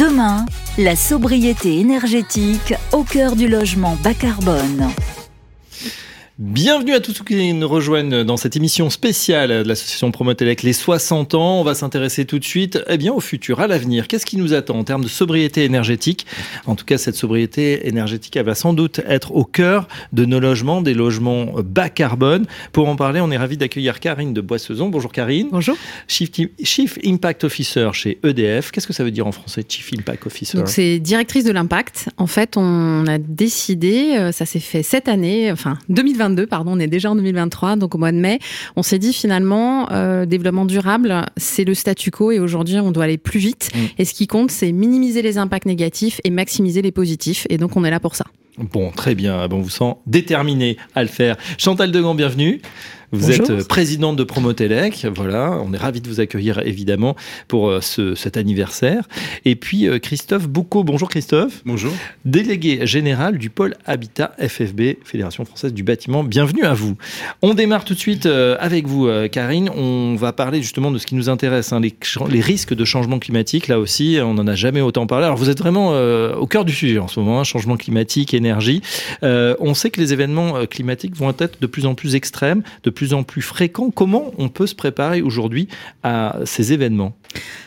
Demain, la sobriété énergétique au cœur du logement bas carbone. Bienvenue à tous ceux qui nous rejoignent dans cette émission spéciale de l'association Promotelec les 60 ans. On va s'intéresser tout de suite eh bien, au futur, à l'avenir. Qu'est-ce qui nous attend en termes de sobriété énergétique? En tout cas, cette sobriété énergétique, elle va sans doute être au cœur de nos logements, des logements bas carbone. Pour en parler, on est ravi d'accueillir Karine de Boissezon. Bonjour Karine. Bonjour. Chief, Chief Impact Officer chez EDF. Qu'est-ce que ça veut dire en français, Chief Impact Officer? Donc c'est directrice de l'impact. En fait, on a décidé, euh, ça s'est fait cette année, enfin 2020 pardon, on est déjà en 2023, donc au mois de mai, on s'est dit finalement, euh, développement durable, c'est le statu quo et aujourd'hui on doit aller plus vite. Mm. Et ce qui compte, c'est minimiser les impacts négatifs et maximiser les positifs. Et donc on est là pour ça. Bon, très bien. Bon, vous sent déterminé à le faire. Chantal Degand, bienvenue. Vous êtes euh, présidente de Promotelec. Voilà, on est ravi de vous accueillir évidemment pour euh, ce, cet anniversaire. Et puis euh, Christophe Boucaud. Bonjour Christophe. Bonjour. Délégué général du pôle Habitat FFB, Fédération française du bâtiment. Bienvenue à vous. On démarre tout de suite avec vous, Karine. On va parler justement de ce qui nous intéresse, hein, les, les, risques de changement climatique. Là aussi, on n'en a jamais autant parlé. Alors vous êtes vraiment au cœur du sujet en ce moment, hein, changement climatique, énergie. on sait que les événements climatiques vont être de plus en plus extrêmes, de plus en plus fréquent. Comment on peut se préparer aujourd'hui à ces événements?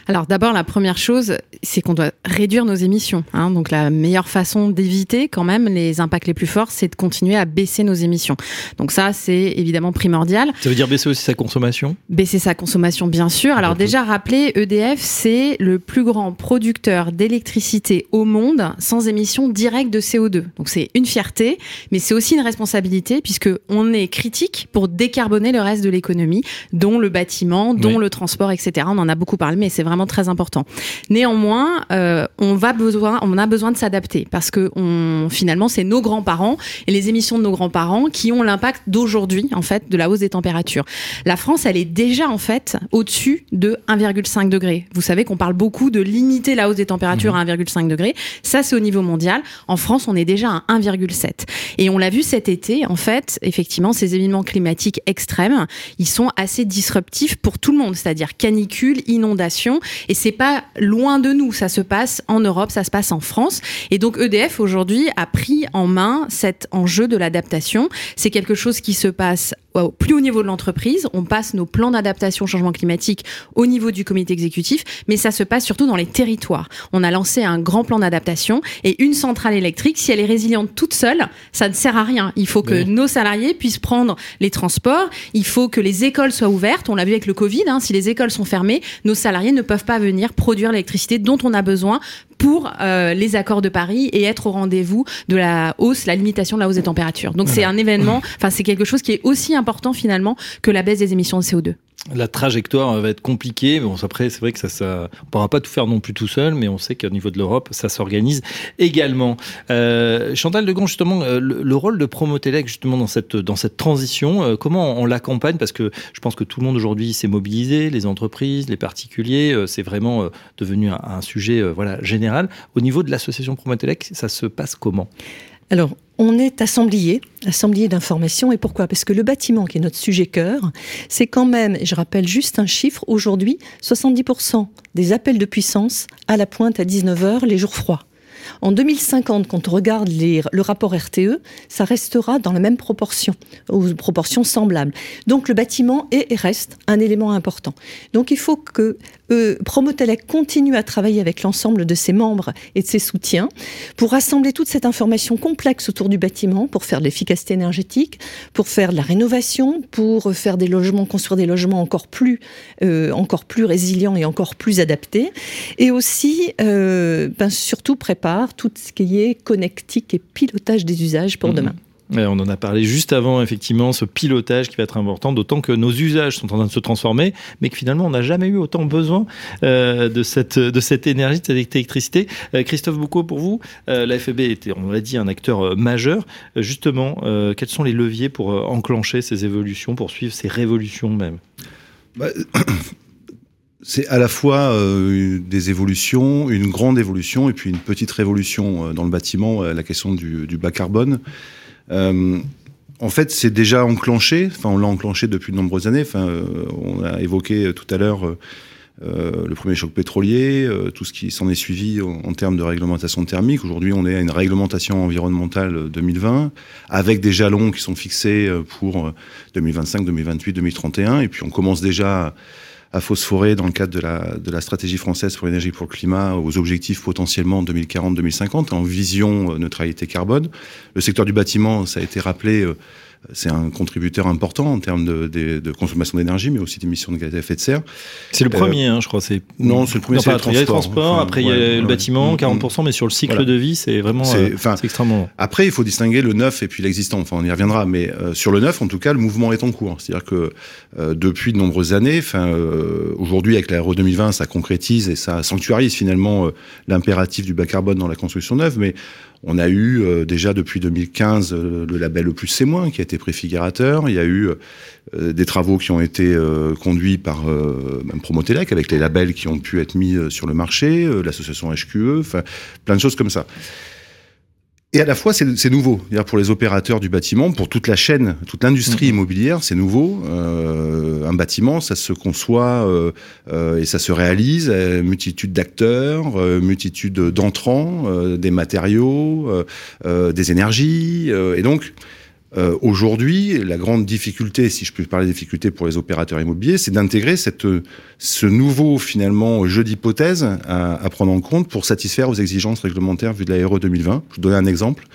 Alors d'abord, la première chose, c'est qu'on doit réduire nos émissions. Hein. Donc la meilleure façon d'éviter quand même les impacts les plus forts, c'est de continuer à baisser nos émissions. Donc ça, c'est évidemment primordial. Ça veut dire baisser aussi sa consommation? Baisser sa consommation, bien sûr. Alors déjà, rappelez, EDF, c'est le plus grand producteur d'électricité au monde sans émissions directes de CO2. Donc c'est une fierté, mais c'est aussi une responsabilité puisque on est critique pour décarboner le reste de l'économie, dont le bâtiment, dont le transport, etc. On en a beaucoup parlé mais c'est vraiment très important. Néanmoins, euh, on va besoin, on a besoin de s'adapter parce que on, finalement, c'est nos grands-parents et les émissions de nos grands-parents qui ont l'impact d'aujourd'hui, en fait, de la hausse des températures. La France, elle est déjà en fait au-dessus de 1,5 degré. Vous savez qu'on parle beaucoup de limiter la hausse des températures à 1,5 degré. Ça, c'est au niveau mondial. En France, on est déjà à 1,7. Et on l'a vu cet été, en fait, effectivement, ces événements climatiques extrêmes, ils sont assez disruptifs pour tout le monde, c'est-à-dire canicule, inondation et c'est pas loin de nous. Ça se passe en Europe, ça se passe en France. Et donc EDF aujourd'hui a pris en main cet enjeu de l'adaptation. C'est quelque chose qui se passe au plus haut niveau de l'entreprise. On passe nos plans d'adaptation au changement climatique au niveau du comité exécutif, mais ça se passe surtout dans les territoires. On a lancé un grand plan d'adaptation et une centrale électrique, si elle est résiliente toute seule, ça ne sert à rien. Il faut que nos salariés puissent prendre les transports. Il faut que les écoles soient ouvertes. On l'a vu avec le Covid. Hein, si les écoles sont fermées, nos salariés ne peuvent pas venir produire l'électricité dont on a besoin pour euh, les accords de Paris et être au rendez-vous de la hausse, la limitation de la hausse des températures. Donc c'est un événement, enfin c'est quelque chose qui est aussi important finalement que la baisse des émissions de CO2 la trajectoire va être compliquée. Bon, après, c'est vrai que ça, on pourra pas tout faire non plus tout seul, mais on sait qu'au niveau de l'Europe, ça s'organise également. Euh, Chantal Degond, justement, euh, le, rôle de Promotelec, justement, dans cette, transition, euh, comment on l'accompagne? Parce que je pense que tout le monde aujourd'hui s'est mobilisé, les entreprises, les particuliers, c'est vraiment devenu un, un sujet voilà, général. Au niveau de l'association Promotelec, ça se passe comment? Alors, on est assemblier, assemblier d'information. Et pourquoi? Parce que le bâtiment, qui est notre sujet cœur, c'est quand même, je rappelle juste un chiffre, aujourd'hui, 70% des appels de puissance à la pointe à 19h les jours froids. En 2050, quand on regarde le rapport RTE, ça restera dans la même proportion, aux proportions semblables. Donc le bâtiment est et reste un élément important. Donc il faut que euh, Promotelec continue à travailler avec l'ensemble de ses membres et de ses soutiens pour rassembler toute cette information complexe autour du bâtiment, pour faire de l'efficacité énergétique, pour faire de la rénovation, pour faire des logements, construire des logements encore plus, euh, encore plus résilients et encore plus adaptés, et aussi euh, ben, surtout tout ce qui est connectique et pilotage des usages pour mmh. demain on en a parlé juste avant, effectivement, ce pilotage qui va être important, d'autant que nos usages sont en train de se transformer, mais que finalement, on n'a jamais eu autant besoin euh, de, cette, de cette énergie, de cette électricité. Euh, Christophe Boucaud, pour vous, euh, la FEB était, on l'a dit, un acteur majeur. justement, quels sont les leviers pour enclencher ces évolutions, pour suivre ces révolutions même? Bah, c'est à la fois des évolutions, une grande évolution et puis une petite révolution dans le bâtiment, la question du, du bas carbone. Euh, en fait, c'est déjà enclenché. Enfin, on l'a enclenché depuis de nombreuses années. Enfin, euh, on a évoqué tout à l'heure euh, le premier choc pétrolier, euh, tout ce qui s'en est suivi en, en, termes de réglementation thermique. Aujourd'hui, on est à une réglementation environnementale 2020, avec des jalons qui sont fixés pour 2025, 2028, 2031, et puis on commence déjà à phosphorer dans le cadre de la, de la stratégie française pour l'énergie pour le climat aux objectifs potentiellement 2040-2050 en vision neutralité carbone. Le secteur du bâtiment, ça a été rappelé, c'est un contributeur important en termes de, de, de consommation d'énergie, mais aussi d'émissions de gaz à effet de serre. C'est le premier, euh, hein, je crois. C'est non, c'est le premier. c'est le transport. Il y a le transport, après il y a ouais, le bâtiment, 40%, mais sur le cycle voilà. de vie, c'est vraiment, c'est euh, extrêmement. Long. Après, il faut distinguer le neuf et puis l'existant. Enfin, on y reviendra, mais euh, sur le neuf, en tout cas, le mouvement est en cours. C'est-à-dire que euh, depuis de nombreuses années, enfin, euh, aujourd'hui avec la RE 2020, ça concrétise et ça sanctuarise finalement l'impératif du bas carbone dans la construction neuve, mais on a eu euh, déjà depuis 2015 euh, le label Le Plus C'est Moins qui a été préfigurateur. Il y a eu euh, des travaux qui ont été conduits par même Promotelec avec les labels qui ont pu être mis sur le marché, l'association HQE, plein de choses comme ça. Et à la fois, c'est nouveau. Pour les opérateurs du bâtiment, pour toute la chaîne, toute l'industrie mmh. immobilière, c'est nouveau. Euh, un bâtiment, ça se conçoit euh, euh, et ça se réalise. Euh, multitude d'acteurs, euh, multitude d'entrants, euh, des matériaux, des énergies. et donc, euh, Aujourd'hui, la grande difficulté, si je peux parler de difficulté pour les opérateurs immobiliers, c'est d'intégrer ce nouveau finalement jeu d'hypothèses à, à, prendre en compte pour satisfaire aux exigences réglementaires vues de la RE 2020. Je vous donne un exemple.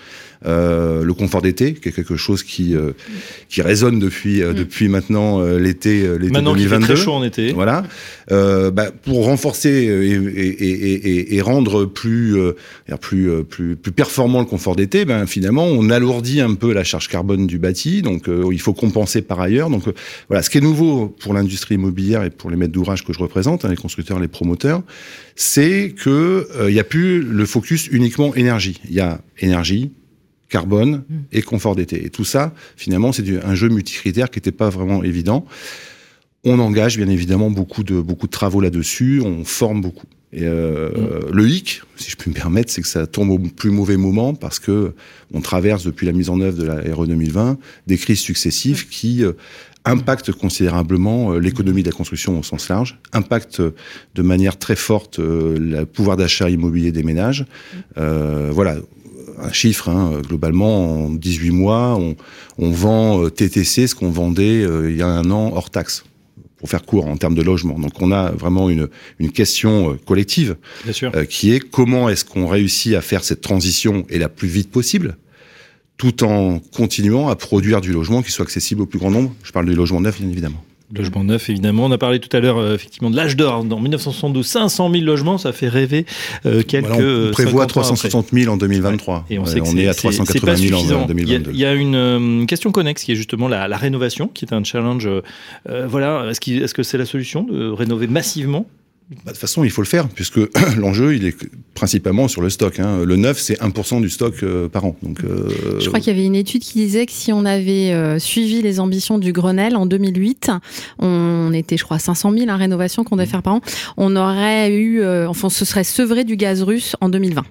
Euh, le confort d'été, qui est quelque chose qui euh, qui résonne depuis euh, mm. depuis maintenant euh, l'été l'été maintenant 2022. Maintenant très chaud en été. Voilà. bah, pour renforcer et, et, et, et, rendre plus plus plus plus performant le confort d'été, ben finalement on alourdit un peu la charge carbone du bâti, donc il faut compenser par ailleurs. Donc voilà, ce qui est nouveau pour l'industrie immobilière et pour les maîtres d'ouvrage que je représente, hein, les constructeurs, les promoteurs, c'est que il n'y a plus le focus uniquement énergie. Il y a énergie, carbone mmh. et confort d'été. Et tout ça, finalement, c'est un jeu multicritère qui n'était pas vraiment évident. On engage bien évidemment beaucoup de, beaucoup de travaux là-dessus, on forme beaucoup. Et euh, mmh. le hic, si je puis me permettre, c'est que ça tombe au plus mauvais moment parce que on traverse depuis la mise en œuvre de la RE 2020 des crises successives mmh. qui euh, impactent considérablement euh, l'économie de la construction au sens large, impactent de manière très forte le pouvoir d'achat immobilier des ménages. Voilà, un chiffre, hein, globalement, en 18 mois, on, on vend euh, TTC ce qu'on vendait euh, il y a un an hors taxe pour faire court en termes de logement. Donc on a vraiment une, une question euh, collective euh, qui est comment est-ce qu'on réussit à faire cette transition et la plus vite possible tout en continuant à produire du logement qui soit accessible au plus grand nombre. Je parle du logement neuf, bien évidemment. Logement neuf, évidemment. On a parlé tout à l'heure, euh, effectivement, de l'âge d'or. En 1972, 500 000 logements, ça fait rêver euh, quelques. Voilà, on prévoit 360 000 en 2023. Ouais. Et on, sait on est, est à 380 000 en 2022. Il y a, il y a une euh, question connexe qui est justement la, la, rénovation, qui est un challenge. Euh, voilà, est-ce qu est -ce que c'est la solution de rénover massivement? Bah, de toute façon, il faut le faire, puisque l'enjeu, il est principalement sur le stock. Hein. Le neuf, c'est 1% du stock euh, par an. Donc, euh... Je crois qu'il y avait une étude qui disait que si on avait euh, suivi les ambitions du Grenelle en 2008, on était, je crois, 500 000 en rénovation qu'on devait mmh. faire par an, on aurait eu, enfin, ce serait sevré du gaz russe en 2020.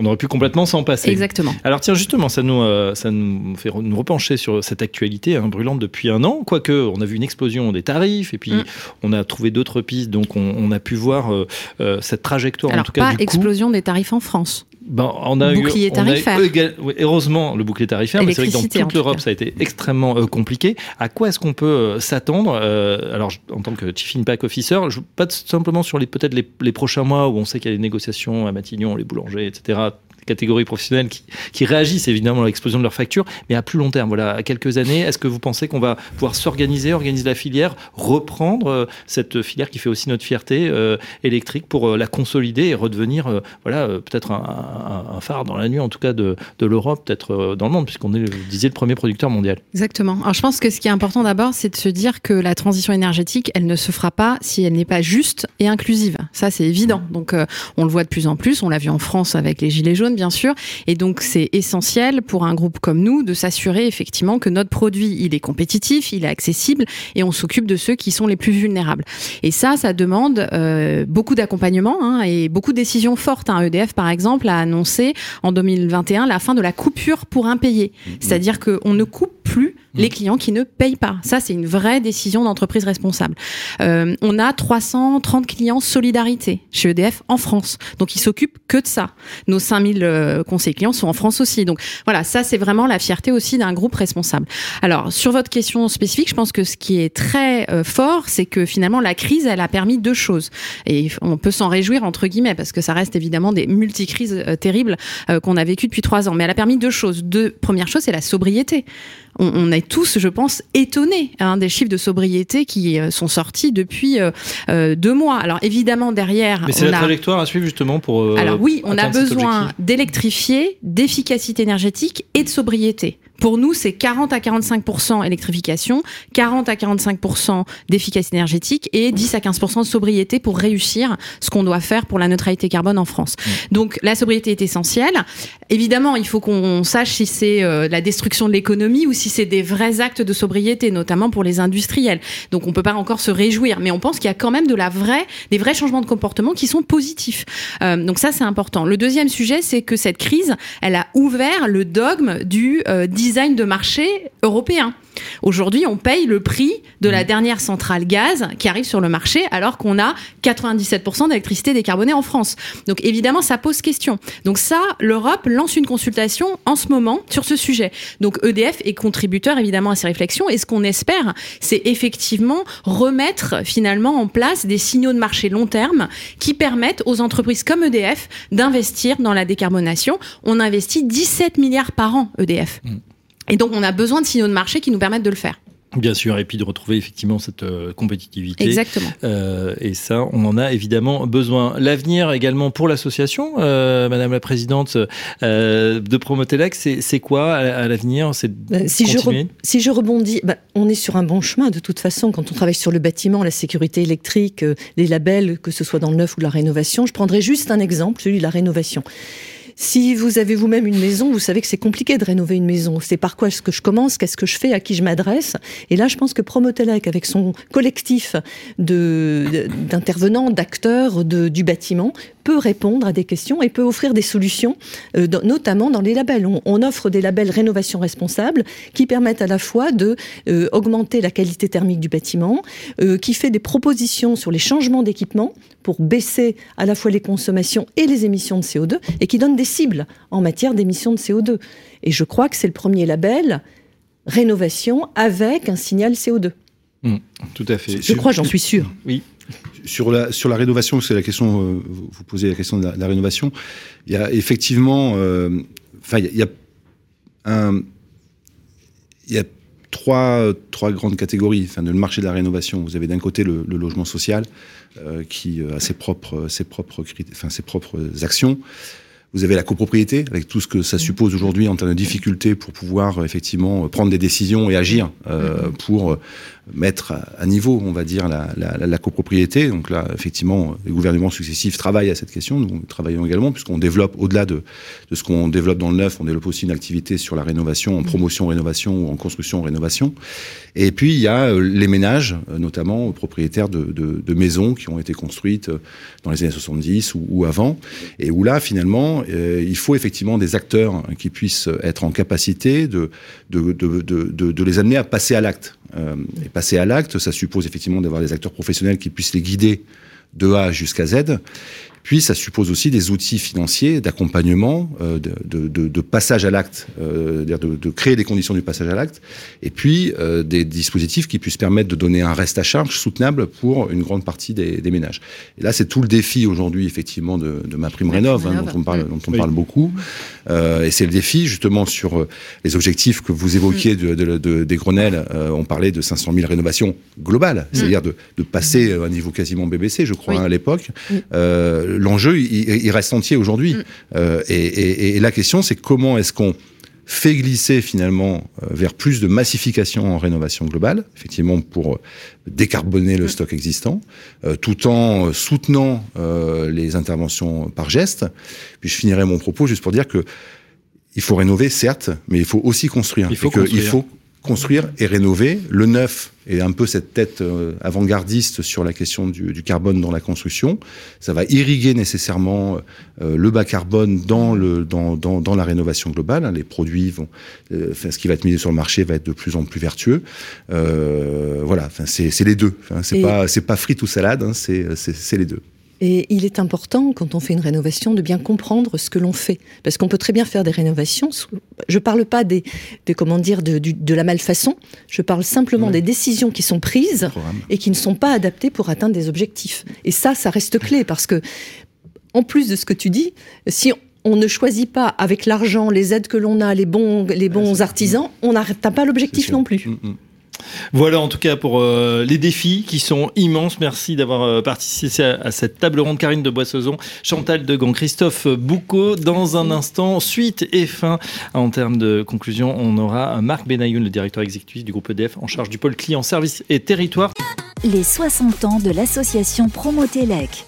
On aurait pu complètement s'en passer. Exactement. Alors tiens, justement, ça nous, euh, ça nous fait nous repencher sur cette actualité hein, brûlante depuis un an. Quoique, on a vu une explosion des tarifs et puis mmh. on a trouvé d'autres pistes. Donc on, on, a pu voir euh, euh, cette trajectoire. Alors en tout cas, pas du explosion des tarifs en France. Ben, on a bouclier eu, tarifaire. On a eu, heureusement, le bouclier tarifaire, mais c'est vrai que dans toute l'Europe, ça a été extrêmement euh, compliqué. À quoi est-ce qu'on peut euh, s'attendre euh, Alors, en tant que Chief Impact Officer, je, pas simplement sur les peut-être les, les, prochains mois où on sait qu'il y a des négociations à Matignon, les boulangers, etc catégories professionnelles qui, qui, réagissent évidemment à l'explosion de leurs factures, mais à plus long terme, voilà, à quelques années, est-ce que vous pensez qu'on va pouvoir s'organiser, organiser la filière, reprendre euh, cette filière qui fait aussi notre fierté euh, électrique pour euh, la consolider et redevenir, euh, voilà, peut-être un, un, un, phare dans la nuit, en tout cas de, de l'Europe, peut-être dans le monde, puisqu'on est, vous disiez, le premier producteur mondial. Exactement. Alors je pense que ce qui est important d'abord, c'est de se dire que la transition énergétique, elle ne se fera pas si elle n'est pas juste et inclusive. Ça, c'est évident. Donc on le voit de plus en plus. On l'a vu en France avec les gilets jaunes bien sûr. Et donc, c'est essentiel pour un groupe comme nous de s'assurer effectivement que notre produit, il est compétitif, il est accessible et on s'occupe de ceux qui sont les plus vulnérables. Et ça, ça demande euh, beaucoup d'accompagnement hein, et beaucoup de décisions fortes. Hein. EDF, par exemple, a annoncé en 2021 la fin de la coupure pour impayé. Mmh. C'est-à-dire qu'on ne coupe les clients qui ne payent pas. Ça, c'est une vraie décision d'entreprise responsable. Euh, on a 330 clients solidarité chez EDF en France. Donc, ils s'occupent que de ça. Nos 5000 euh, conseillers clients sont en France aussi. Donc, voilà, ça, c'est vraiment la fierté aussi d'un groupe responsable. Alors, sur votre question spécifique, je pense que ce qui est très euh, fort, c'est que finalement, la crise, elle a permis deux choses. Et on peut s'en réjouir, entre guillemets, parce que ça reste évidemment des multi-crises euh, terribles euh, qu'on a vécues depuis trois ans. Mais elle a permis deux choses. Deux, première chose, c'est la sobriété on, on, est tous, je pense, étonnés hein, des chiffres de sobriété qui euh, sont sortis depuis euh, euh, deux mois. Alors évidemment derrière, mais c'est la a... trajectoire à suivre justement pour. Euh, Alors oui, on a besoin d'électrifier, d'efficacité énergétique et de sobriété. Pour nous, c'est 40 à 45% électrification, 40 à 45% d'efficacité énergétique et 10 à 15% de sobriété pour réussir ce qu'on doit faire pour la neutralité carbone en France. Mmh. Donc la sobriété est essentielle. Évidemment, il faut qu'on sache si c'est euh, la destruction de l'économie ou si c'est des vrais actes de sobriété, notamment pour les industriels. Donc on peut pas encore se réjouir, mais on pense qu'il y a quand même de la vraie, des vrais changements de comportement qui sont positifs. Euh, donc ça, c'est important. Le deuxième sujet, c'est que cette crise, elle a ouvert le dogme du euh, design de marché européen. Aujourd'hui, on paye le prix de la dernière centrale gaz qui arrive sur le marché alors qu'on a 97% d'électricité décarbonée en France. Donc évidemment, ça pose question. Donc ça, l'Europe lance une consultation en ce moment sur ce sujet. Donc EDF est contributeur évidemment à ces réflexions et ce qu'on espère, c'est effectivement remettre finalement en place des signaux de marché long terme qui permettent aux entreprises comme EDF d'investir dans la décarbonation. On investit 17 milliards par an EDF. Mmh. Et donc, on a besoin de signaux de marché qui nous permettent de le faire. Bien sûr, et puis de retrouver effectivement cette euh, compétitivité. Exactement. Euh, et ça, on en a évidemment besoin. L'avenir également pour l'association, euh, Madame la Présidente euh, de Promotelec, c'est quoi à, à l'avenir? C'est si, je si je rebondis, bah, on est sur un bon chemin de toute façon. Quand on travaille sur le bâtiment, la sécurité électrique, euh, les labels, que ce soit dans le neuf ou la rénovation, je prendrai juste un exemple, celui de la rénovation. Si vous avez vous-même une maison, vous savez que c'est compliqué de rénover une maison. C'est par quoi est-ce que je commence, qu'est-ce que je fais, à qui je m'adresse. Et là, je pense que Promotelec, avec son collectif d'intervenants, d'acteurs du bâtiment, peut répondre à des questions et peut offrir des solutions, euh, notamment dans les labels. On, on, offre des labels rénovation responsable qui permettent à la fois de euh, augmenter la qualité thermique du bâtiment, euh, qui fait des propositions sur les changements d'équipement pour baisser à la fois les consommations et les émissions de CO2 et qui donne des cibles en matière d'émissions de CO2. Et je crois que c'est le premier label rénovation avec un signal CO2. Mmh, tout à fait. Je crois, j'en suis sûr. Oui. Sur la, sur la rénovation, c'est la question, euh, vous posez la question de la, de la, rénovation. Il y a effectivement, euh, enfin, il y a, un, il y a trois, trois grandes catégories enfin, de le marché de la rénovation. Vous avez d'un côté le, le, logement social euh, qui a ses propres, ses propres, enfin, ses propres actions. Vous avez la copropriété, avec tout ce que ça suppose aujourd'hui en termes de difficultés pour pouvoir effectivement prendre des décisions et agir euh, pour mettre à niveau, on va dire, la, la, la, copropriété. Donc là, effectivement, les gouvernements successifs travaillent à cette question. Nous travaillons également, puisqu'on développe, au-delà de, de, ce qu'on développe dans le neuf, on développe aussi une activité sur la rénovation, en promotion-rénovation ou en construction-rénovation. Et puis, il y a les ménages, notamment propriétaires de, de, de, maisons qui ont été construites dans les années 70 ou, ou avant, et où là, finalement, euh, il faut effectivement des acteurs qui puissent être en capacité de, de, de, de, de les amener à passer à l'acte. Euh, et passer à l'acte, ça suppose effectivement d'avoir des acteurs professionnels qui puissent les guider de A jusqu'à Z. Puis ça suppose aussi des outils financiers d'accompagnement, euh, de, de, de, passage à l'acte, euh, de, de, créer des conditions du passage à l'acte, et puis euh, des dispositifs qui puissent permettre de donner un reste à charge soutenable pour une grande partie des, des ménages. Et là, c'est tout le défi aujourd'hui, effectivement, de, de ma prime rénov, hein, dont on parle, dont on oui. parle beaucoup. Euh, et c'est le défi, justement, sur les objectifs que vous évoquiez de, de, des Grenelles. Euh, on parlait de 500 000 rénovations globales, c'est-à-dire de, de passer à un niveau quasiment BBC, je crois, oui. hein, à l'époque. Euh, l'enjeu, il, il, reste entier aujourd'hui. Mm. Euh, et, et, et, la question, c'est comment est-ce qu'on fait glisser finalement euh, vers plus de massification en rénovation globale, effectivement pour décarboner le mm. stock existant, euh, tout en soutenant euh, les interventions par geste. Puis je finirai mon propos juste pour dire que il faut rénover, certes, mais il faut aussi construire. Il faut, construire. il faut construire et rénover. Le neuf est un peu cette tête euh, avant-gardiste sur la question du, du, carbone dans la construction. Ça va irriguer nécessairement euh, le bas carbone dans, le, dans, dans, dans la rénovation globale. Les produits vont, euh, enfin, ce qui va être mis sur le marché va être de plus en plus vertueux. Euh, voilà, enfin, c'est les deux. Enfin, c'est pas c'est pas frites ou salade, hein, c'est les deux. Et il est important, quand on fait une rénovation, de bien comprendre ce que l'on fait. Parce qu'on peut très bien faire des rénovations. Je ne parle pas des, des, comment dire, de, de, la malfaçon. Je parle simplement oui. des décisions qui sont prises et qui ne sont pas adaptées pour atteindre des objectifs. Et ça, ça reste clé parce que, en plus de ce que tu dis, si on ne choisit pas avec l'argent, les aides que l'on a, les bons, les bons artisans, on n'atteint pas l'objectif non plus. Mm -hmm. Voilà en tout cas pour euh, les défis qui sont immenses. Merci d'avoir euh, participé à, cette table ronde. Karine de Boissezon, Chantal Degan, Christophe Boucaud. Dans un instant, suite et fin. En termes de conclusion, on aura Marc Benayoun, le directeur exécutif du groupe EDF en charge du pôle client, service et territoire. Les 60 ans de l'association Promotelec.